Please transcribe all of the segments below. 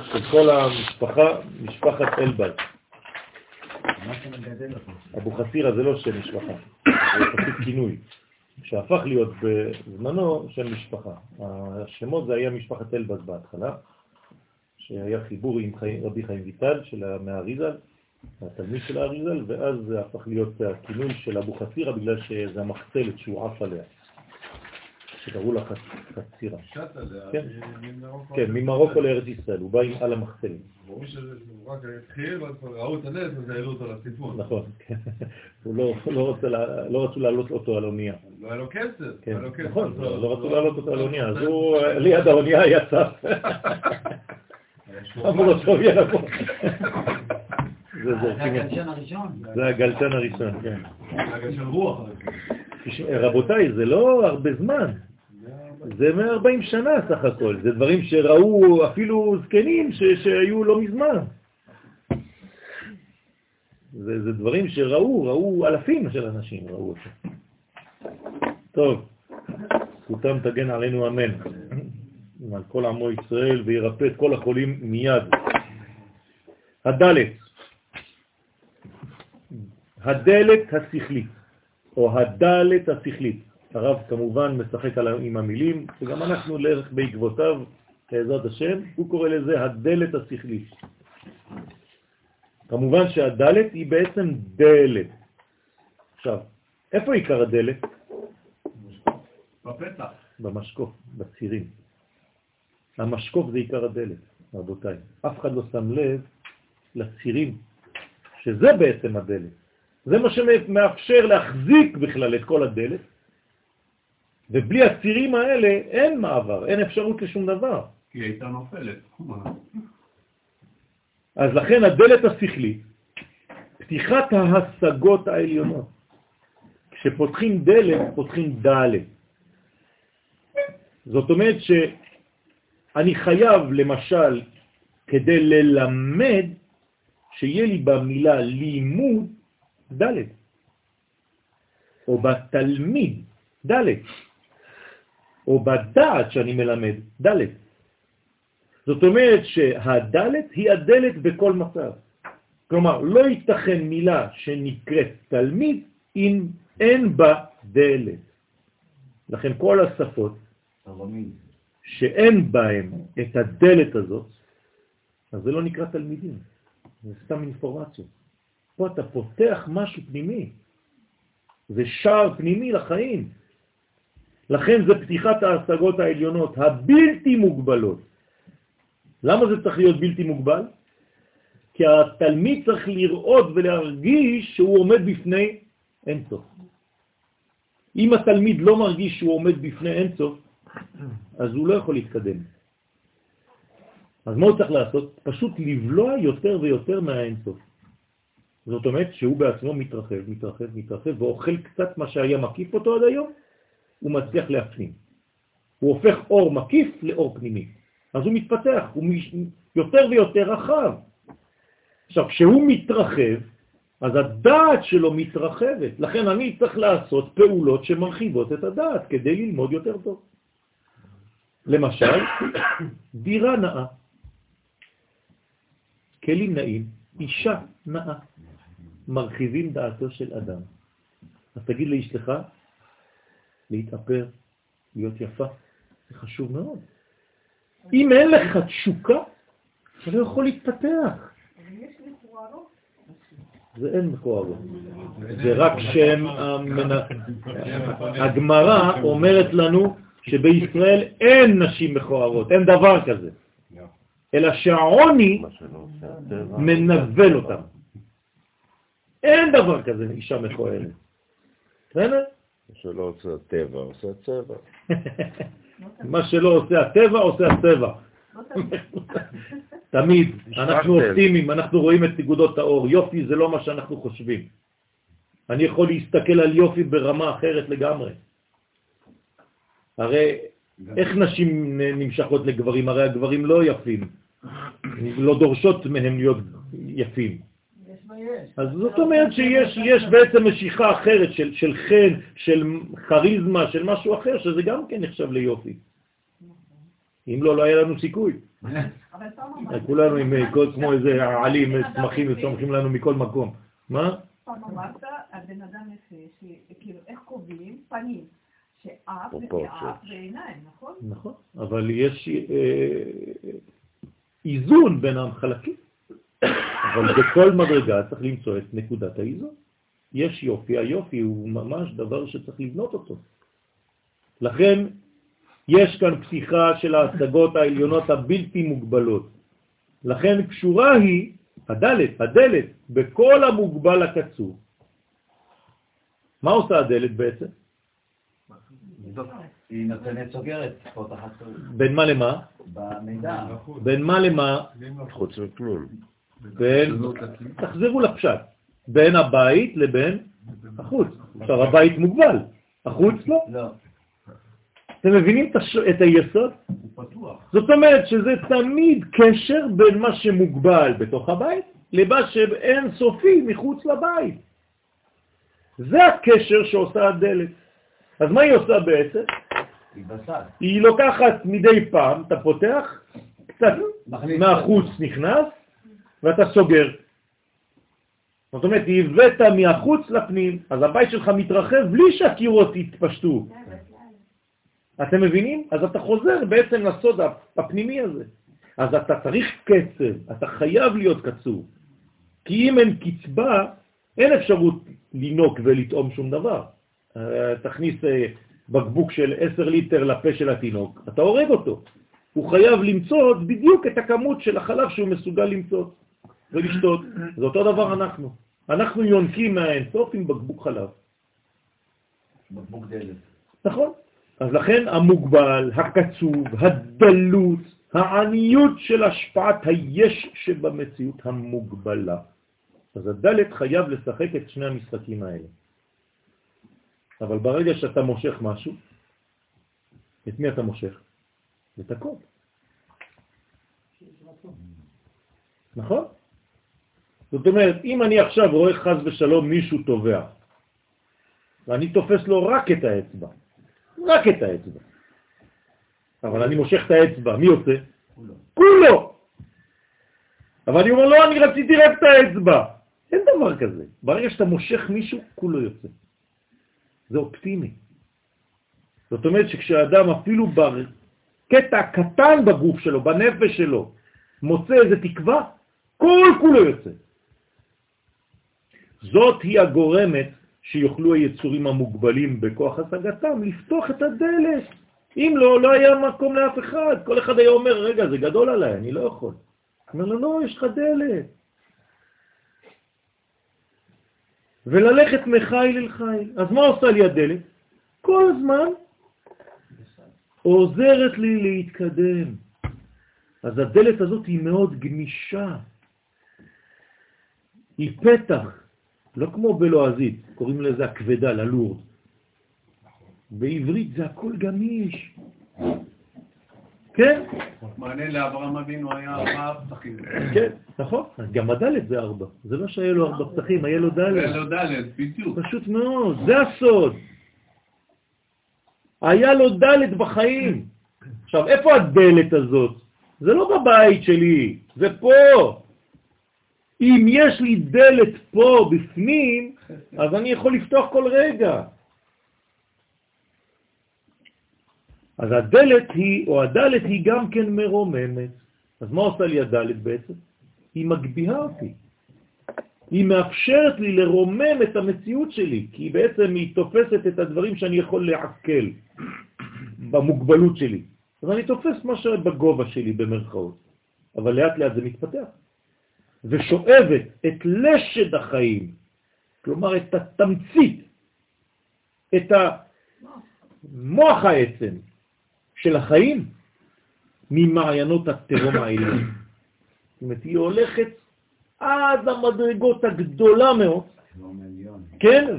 של כל המשפחה, משפחת אלבז. אבו חסירה זה לא שם משפחה, זה פשוט כינוי, שהפך להיות בזמנו שם משפחה. השמות זה היה משפחת אלבז בהתחלה, שהיה חיבור עם רבי חיים ויטל של מהאריזל, התלמיד של האריזל, ואז זה הפך להיות הכינוי של אבו חסירה בגלל שזה המחצלת שהוא עף עליה. שקראו לה חצירה. כן, כן, ממרוקו לארץ ישראל, הוא בא עם על המחצלים. ברור שזה רק התחיל, ראו את הנס, אז העלו אותו לסיפור. נכון, כן. הוא לא, לא, לא רצו להעלות אותו על אונייה. לא היה לו כסף. כן, נכון, לא רצו להעלות אותו על אונייה, אז הוא ליד האונייה יצא. אמרו לו, טוב, יאללה פה. זה הגלשן הראשון. זה הגלשן הראשון, כן. זה הגלשן רוח. רבותיי, זה לא הרבה זמן. זה 140 שנה סך הכל, זה דברים שראו אפילו זקנים ש, שהיו לא מזמן. זה, זה דברים שראו, ראו אלפים של אנשים ראו אותו. טוב, זכותם תגן עלינו אמן, על כל עמו ישראל וירפא את כל החולים מיד. הדלת, הדלת השכלית, או הדלת השכלית. הרב כמובן משחק עם המילים, וגם אנחנו לערך בעקבותיו, בעזרת השם, הוא קורא לזה הדלת השכלית. כמובן שהדלת היא בעצם דלת. עכשיו, איפה עיקר הדלת? בפתח. במשקוף, בצירים. המשקוף זה עיקר הדלת, רבותיי. אף אחד לא שם לב לצירים, שזה בעצם הדלת. זה מה שמאפשר להחזיק בכלל את כל הדלת, ובלי הצירים האלה אין מעבר, אין אפשרות לשום דבר. כי היא הייתה נופלת. אז לכן הדלת השכלית, פתיחת ההשגות העליונות. כשפותחים דלת, פותחים דלת. זאת אומרת שאני חייב, למשל, כדי ללמד, שיהיה לי במילה לימוד דלת, או בתלמיד דלת. או בדעת שאני מלמד, ד'. זאת אומרת שהדלת היא הדלת בכל מצב. כלומר, לא ייתכן מילה שנקראת תלמיד אם אין בה דלת. לכן כל השפות שאין בהן את הדלת הזאת, אז זה לא נקרא תלמידים, זה סתם אינפורמציה. פה אתה פותח משהו פנימי, זה שער פנימי לחיים. לכן זה פתיחת ההשגות העליונות הבלתי מוגבלות. למה זה צריך להיות בלתי מוגבל? כי התלמיד צריך לראות ולהרגיש שהוא עומד בפני אינסוף. אם התלמיד לא מרגיש שהוא עומד בפני אינסוף, אז הוא לא יכול להתקדם. אז מה הוא צריך לעשות? פשוט לבלוע יותר ויותר מהאינסוף. זאת אומרת שהוא בעצמו מתרחב, מתרחב, מתרחב, ואוכל קצת מה שהיה מקיף אותו עד היום, הוא מצליח להפנים. הוא הופך אור מקיף לאור פנימי. אז הוא מתפתח, הוא יותר ויותר רחב. עכשיו, כשהוא מתרחב, אז הדעת שלו מתרחבת. לכן אני צריך לעשות פעולות שמרחיבות את הדעת כדי ללמוד יותר טוב. למשל, דירה נאה, כלים נאים, אישה נאה, מרחיבים דעתו של אדם. אז תגיד לאשתך, להתאפר, להיות יפה, זה חשוב מאוד. אם אין לך תשוקה, אתה לא יכול להתפתח. זה אין מכוערות. זה רק שם הגמרא אומרת לנו שבישראל אין נשים מכוערות, אין דבר כזה. אלא שהעוני מנבל אותם. אין דבר כזה אישה מכוערת. בסדר? שלא עושה הטבע, עושה הצבע. מה שלא עושה הטבע, עושה הצבע. תמיד, אנחנו אופטימיים, אנחנו רואים את נקודות האור. יופי זה לא מה שאנחנו חושבים. אני יכול להסתכל על יופי ברמה אחרת לגמרי. הרי איך נשים נמשכות לגברים? הרי הגברים לא יפים, לא דורשות מהם להיות יפים. אז זאת אומרת שיש בעצם משיכה אחרת של, של חן, של חריזמה, של משהו אחר, שזה גם כן נחשב ליופי. אם לא, לא היה לנו סיכוי. כולנו עם אה, כל- כמו איזה עלים, אה, צמחים וצומחים לנו מכל מקום. מה? פעם אמרת על בן אדם יפה, שכאילו, איך קובעים? פנים. שאף. ואף ועיניים, נכון? נכון, אבל יש אה, איזון בין החלקים. אבל בכל מדרגה צריך למצוא את נקודת האיזון. יש יופי, היופי הוא ממש דבר שצריך לבנות אותו. לכן יש כאן פתיחה של ההשגות העליונות הבלתי מוגבלות. לכן קשורה היא, הדלת, הדלת, בכל המוגבל הקצור. מה עושה הדלת בעצם? היא נותנת סוגרת, פותחת בין מה למה? במידע. בין מה למה? חוץ ופנים. בין, תחזרו לפשט, בין הבית לבין החוץ. עכשיו, הבית מוגבל, החוץ לא. לא, אתם מבינים את, היסוד? זאת אומרת שזה תמיד קשר בין מה שמוגבל בתוך הבית למה שאין סופי מחוץ לבית. זה הקשר שעושה הדלת. אז מה היא עושה בעצם? היא בסד. היא לוקחת מדי פעם, אתה פותח, קצת מהחוץ נכנס, ואתה סוגר. זאת אומרת, הבאת מהחוץ לפנים, אז הבית שלך מתרחב בלי שהקירות יתפשטו. אתם מבינים? אז אתה חוזר בעצם לסוד הפנימי הזה. אז אתה צריך קצב, אתה חייב להיות קצוב. כי אם אין קצבה, אין אפשרות לנוק ולטעום שום דבר. אה, תכניס אה, בקבוק של 10 ליטר לפה של התינוק, אתה הורג אותו. הוא חייב למצוא בדיוק את הכמות של החלב שהוא מסוגל למצוא ולשתות. זה אותו דבר אנחנו. אנחנו יונקים מהאינסוף עם בקבוק חלב. בקבוק דלת. נכון? אז לכן המוגבל, הקצוב, הדלות, העניות של השפעת היש שבמציאות המוגבלה. אז הדלת חייב לשחק את שני המשחקים האלה. אבל ברגע שאתה מושך משהו, את מי אתה מושך? את הכל. נכון? זאת אומרת, אם אני עכשיו רואה חז ושלום מישהו תובע, ואני תופס לו רק את האצבע, רק את האצבע, אבל אני מושך את האצבע, מי יוצא? כולו. כולו! אבל אני אומר, לא, אני רציתי רק את האצבע. אין דבר כזה. ברגע שאתה מושך מישהו, כולו יוצא. זה אופטימי. זאת אומרת שכשאדם אפילו בקטע הקטן בגוף שלו, בנפש שלו, מוצא איזה תקווה, כל כולו יוצא. זאת היא הגורמת שיוכלו היצורים המוגבלים בכוח השגתם לפתוח את הדלת. אם לא, לא היה מקום לאף אחד. כל אחד היה אומר, רגע, זה גדול עליי, אני לא יכול. אומר לו, לא, יש לך דלת. וללכת מחיל אל חיל. אז מה עושה לי הדלת? כל הזמן עוזרת לי להתקדם. אז הדלת הזאת היא מאוד גמישה. היא פתח, לא כמו בלועזית, קוראים לזה הכבדה, ללורד. בעברית זה הכל גמיש. כן? מענה לאברהם אבינו היה ארבעה פתחים. כן, נכון. גם הדלת זה ארבע. זה לא שהיה לו ארבע פתחים, היה לו דלת. לא ד', בדיוק. פשוט מאוד, זה הסוד. היה לו דלת בחיים. עכשיו, איפה הדלת הזאת? זה לא בבית שלי, זה פה. אם יש לי דלת פה בפנים, אז אני יכול לפתוח כל רגע. אז הדלת היא, או הדלת היא גם כן מרוממת. אז מה עושה לי הדלת בעצם? היא מגביהה אותי. היא מאפשרת לי לרומם את המציאות שלי, כי בעצם היא תופסת את הדברים שאני יכול לעכל במוגבלות שלי. אז אני תופס מה שבגובה שלי במרכאות, אבל לאט לאט זה מתפתח. ושואבת את לשד החיים, כלומר את התמצית, את המוח העצם של החיים ממעיינות התרום העליון. זאת אומרת, היא הולכת עד המדרגות הגדולה מאוד. כן,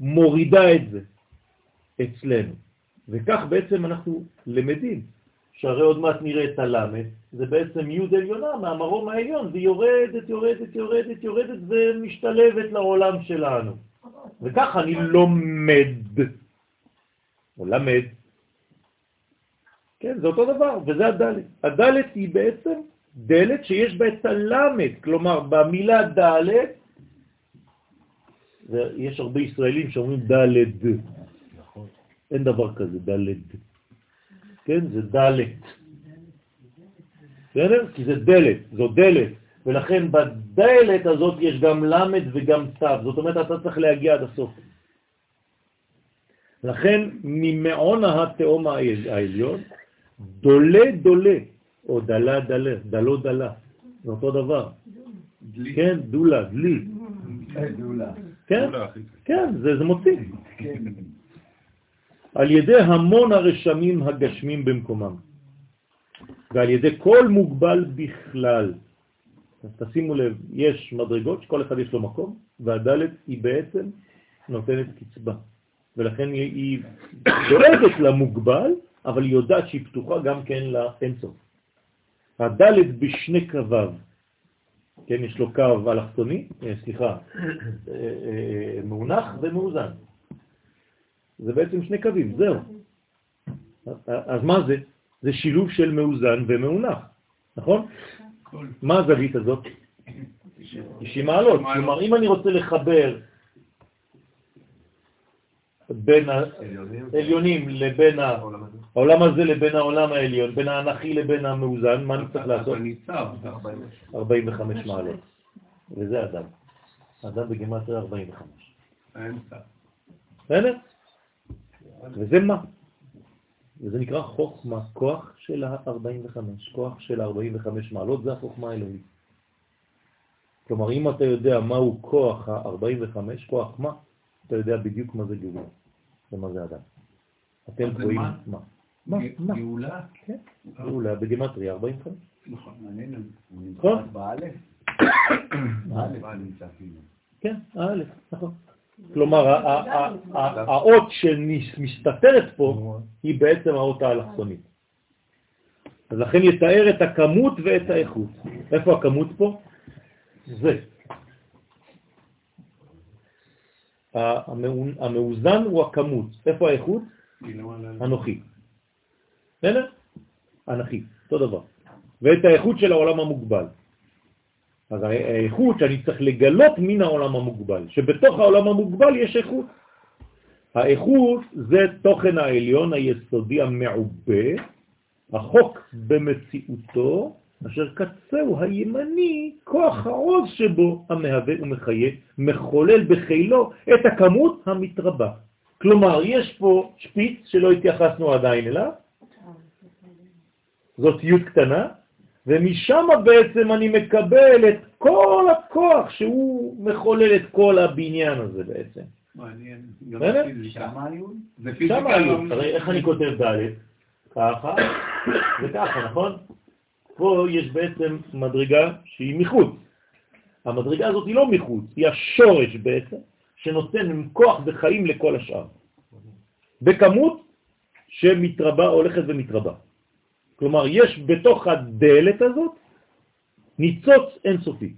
ומורידה את זה אצלנו. וכך בעצם אנחנו למדים, שהרי עוד מעט נראה את הלמד, זה בעצם י' עליונה מהמרום העליון, והיא יורדת, יורדת, יורדת, יורדת ומשתלבת לעולם שלנו. וכך אני לומד, או למד. כן, זה אותו דבר, וזה הדלת. הדלת היא בעצם דלת שיש בה את הלמד, כלומר במילה דלת, ויש הרבה ישראלים שאומרים דלת, אין דבר כזה דלת, כן, זה דלת, בסדר? כי זה דלת, זו דלת, ולכן בדלת הזאת יש גם למד וגם צו, זאת אומרת אתה צריך להגיע עד הסוף. לכן ממעון התאום העליון, דולה דולה, או דלה דלה, דלו דלה, זה אותו דבר. דלי. כן, דולה, דלי. דולה. כן, דולה. כן, זה, זה מוציא. כן. על ידי המון הרשמים הגשמים במקומם, ועל ידי כל מוגבל בכלל. אז תשימו לב, יש מדרגות שכל אחד יש לו מקום, והדלת היא בעצם נותנת קצבה. ולכן היא, דואגת למוגבל, אבל היא יודעת שהיא פתוחה גם כן לאינסוף. הדלת בשני קוויו, כן, יש לו קו אלכסוני, אה, סליחה, אה, אה, מאונח ומאוזן. זה בעצם שני קווים, זהו. אז מה זה? זה שילוב של מאוזן ומאונח, נכון? מה הזווית הזאת? 90 מעלות. כלומר, אם אני רוצה לחבר בין העליונים לבין העולם הזה לבין העולם העליון, בין האנכי לבין המאוזן, מה אני צריך לעשות? אתה ניצב. 45 מעלות. וזה אדם. אדם בגימטריה 45. האמצע. בסדר? וזה מה? וזה נקרא חוכמה, כוח של ה-45, כוח של ה-45 מעלות, זה החוכמה האלוהית. כלומר, אם אתה יודע מהו כוח ה-45, כוח מה, אתה יודע בדיוק מה זה גאולה ומה זה אדם. אתם רואים מה? מה? גאולה? כן, גאולה בגימטריה 45. נכון. מעניין, נכון. באלף? באלף כאילו. כן, האלף, נכון. כלומר, ה- האות שמסתתרת פה היא בעצם האות האלכסונית. אז לכן יתאר את הכמות ואת האיכות. איפה הכמות פה? זה. המאו- המאוזן הוא הכמות. איפה האיכות? אנוכי. בסדר? אנכי, אותו דבר. ואת האיכות של העולם המוגבל. אז האיכות שאני צריך לגלות מן העולם המוגבל, שבתוך העולם המוגבל יש איכות. האיכות זה תוכן העליון היסודי המעובה, החוק במציאותו, אשר קצהו הימני, כוח העוז שבו המהווה ומחיה, מחולל בחילו את הכמות המתרבה. כלומר, יש פה שפיץ שלא התייחסנו עדיין אליו, זאת י' קטנה, ומשם בעצם אני מקבל את כל הכוח שהוא מחולל את כל הבניין הזה בעצם. מעניין. גם בסדר? פיזיקה. שמה היו? זה פיזיקה. שם לא היו, איך אני כותב ד' ככה וככה, נכון? פה יש בעצם מדרגה שהיא מחוץ. המדרגה הזאת היא לא מחוץ, היא השורש בעצם, שנותן כוח וחיים לכל השאר. בכמות שמתרבה, הולכת ומתרבה. כלומר, יש בתוך הדלת הזאת ניצוץ אינסופי.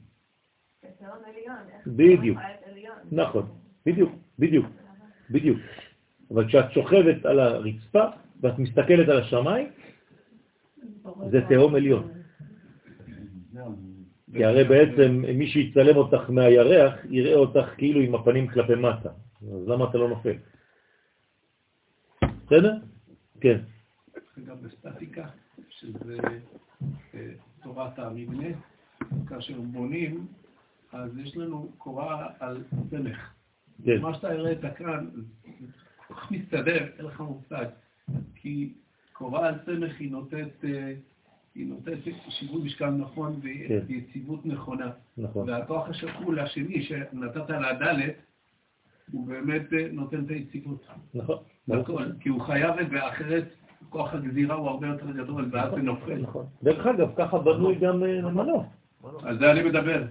בדיוק. נכון, בדיוק, בדיוק, בדיוק. אבל כשאת שוכבת על הרצפה ואת מסתכלת על השמיים, זה תהום עליון. כי הרי בעצם מי שיצלם אותך מהירח יראה אותך כאילו עם הפנים כלפי מטה. אז למה אתה לא נופל? בסדר? כן. גם בסטטיקה, שזה אה, תורת המבנה, כאשר בונים, אז יש לנו קורה על סמך. כן. מה שאתה הראית כאן, זה כל כך מסתדר, אין לך מושג. כי קורה על סמך היא נותנת, אה, היא נותנת שיווי משקל נכון כן. ויציבות נכונה. נכון. והכוח השקול השני שנתת לדלת, הוא באמת אה, נותן את היציבות. נכון. לכל, כי הוא חייב את זה, אחרת כוח הגזירה הוא הרבה יותר גדול, ואז זה נופל. נכון. דרך אגב, ככה בנוי גם אה, מנוף. על זה אני מדבר.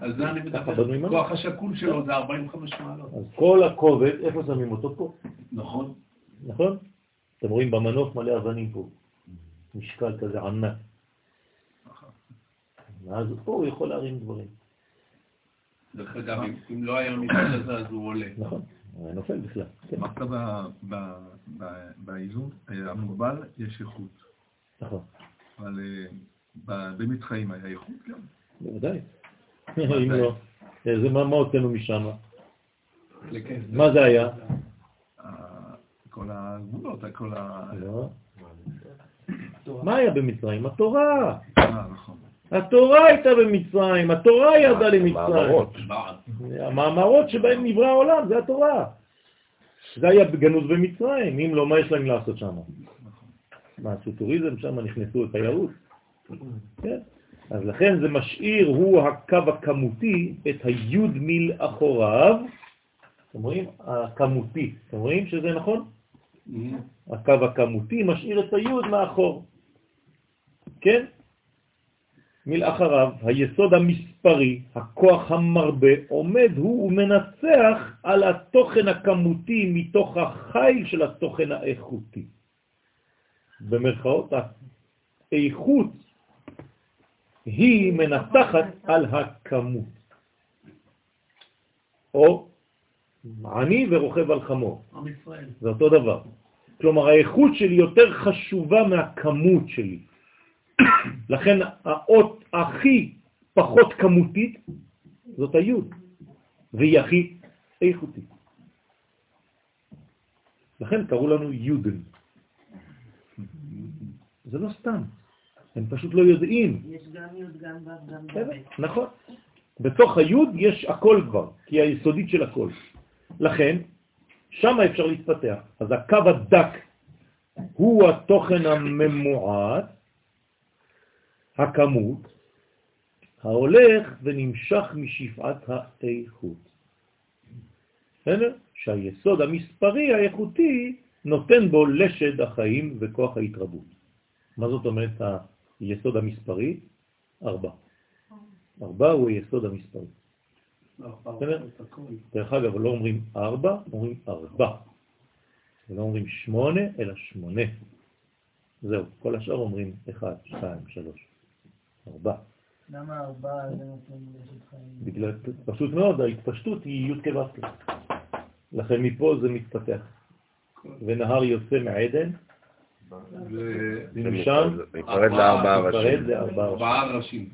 על זה אני מדבר. כוח השקול שלו זה 45 מעלות. אז כל הכובד, איפה שמים אותו פה? נכון. נכון? אתם רואים במנוף מלא אבנים פה. משקל כזה ענק. ואז פה הוא יכול להרים דברים. דרך אגב, אם- לא היה משקל הזה, אז הוא עולה. נכון. היה נופל בכלל. כן, אמרת באיזון אה, המוגבל יש איכות, נכון, אבל אה, ב- במצרים היה איכות גם. בוודאי. אם לא, אה, זה מה מה הוצאנו משם? מה זה היה? כל הגבולות, כל ה... לא. מה היה במצרים? התורה. אה, נכון. התורה הייתה במצרים, התורה ירדה למצרים. מאמרות. בעד. המאמרות שבהם נברא העולם, זה התורה. זה היה גנוז במצרים, אם לא, מה יש להם לעשות שם? מה, עשו טוריזם שם, נכנסו לתיירות? כן. אז לכן זה משאיר, הוא הקו הכמותי, את היוד מיל אחוריו. אתם רואים? הכמותי. אתם רואים שזה נכון? הקו הכמותי משאיר את היוד מאחור. כן? מלאחריו, היסוד המספרי, הכוח המרבה, עומד הוא ומנצח על התוכן הכמותי מתוך החיל של התוכן האיכותי. במרכאות, האיכות היא מנצחת על הכמות. או עני ורוכב על חמור. זה אותו דבר. כלומר, האיכות שלי יותר חשובה מהכמות שלי. לכן האות הכי פחות כמותית זאת היוד, והיא הכי איכותית. לכן קראו לנו יודן. זה לא סתם, הם פשוט לא יודעים. יש גם י' גם ו' גם ב'. נכון. בתוך היוד יש הכל כבר, כי היא היסודית של הכל. לכן, שם אפשר להתפתח. אז הקו הדק הוא התוכן הממועט, הכמות, ההולך ונמשך משפעת האיכות. בסדר? שהיסוד המספרי האיכותי נותן בו לשד החיים וכוח ההתרבות. מה זאת אומרת היסוד המספרי? ארבע. ארבע הוא היסוד המספרי. דרך אגב, לא אומרים ארבע, אומרים ארבע. ולא אומרים שמונה, אלא שמונה. זהו, כל השאר אומרים אחד, שתיים, שלוש, ארבע. למה ארבעה זה נותן לשת חיים? בגלל, פשוט מאוד, ההתפשטות היא י' כו' לכן מפה זה מתפתח. ונהר יוצא מעדן, ומשם להיפרד לארבעה ראשים.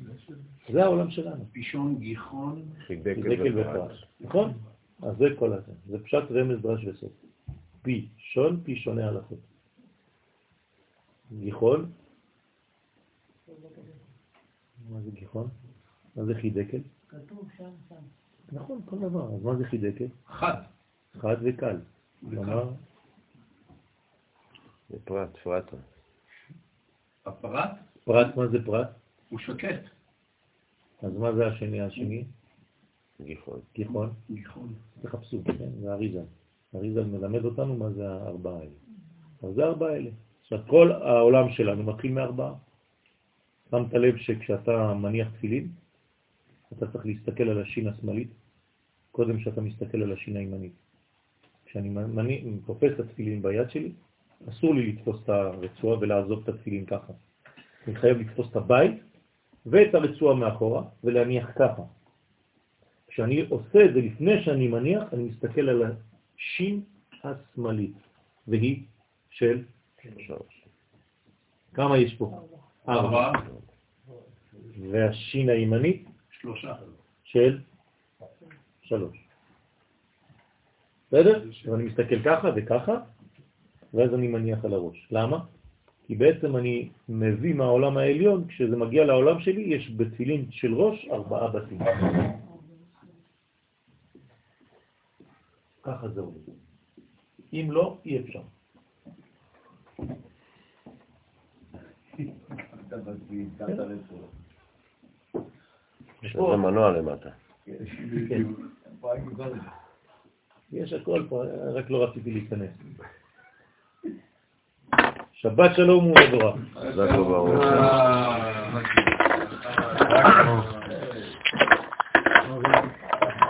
זה העולם שלנו, פישון, גיחון, חידקל. ופרש, נכון? אז זה כל הזה, זה פשט רמז דרש וסוף. פי שון, פי שונה הלכות. גיחון, מה זה גיחון? מה זה חידקל? כתוב שם, שם. נכון, כל דבר. אז מה זה חידקל? חד. חד וקל. כלומר, זה פרט, פרטה. הפרט פרט, מה זה פרט? הוא שקט. אז מה זה השני השני? גיחון. גיחון? גיחון. תחפשו, כן? זה אריזה. אריזה מלמד אותנו מה זה הארבעה האלה. אז זה ארבעה האלה. עכשיו, כל העולם שלנו מתחיל מארבעה. שמת לב שכשאתה מניח תפילין, אתה צריך להסתכל על השין השמאלית, קודם שאתה מסתכל על השין הימנית. כשאני מניח, תופס את התפילין ביד שלי, אסור לי לתפוס את הרצועה ולעזוב את התפילין ככה. אני חייב לתפוס את הבית ואת הרצועה מאחורה ולהניח ככה. כשאני עושה את זה לפני שאני מניח, אני מסתכל על השין השמאלית, והיא של שלוש. כמה יש פה? ארבע. והשין הימנית שלושה. של שלוש. בסדר? אני מסתכל ככה וככה, ואז אני מניח על הראש. למה? כי בעצם אני מביא מהעולם העליון, כשזה מגיע לעולם שלי, יש בתפילין של ראש ארבעה בתים. ככה זה עובד. אם לא, אי אפשר. רצון. יש פה- מנוע למטה. כן. יש הכל פה, רק לא רציתי להיכנס. שבת שלום ומבורך.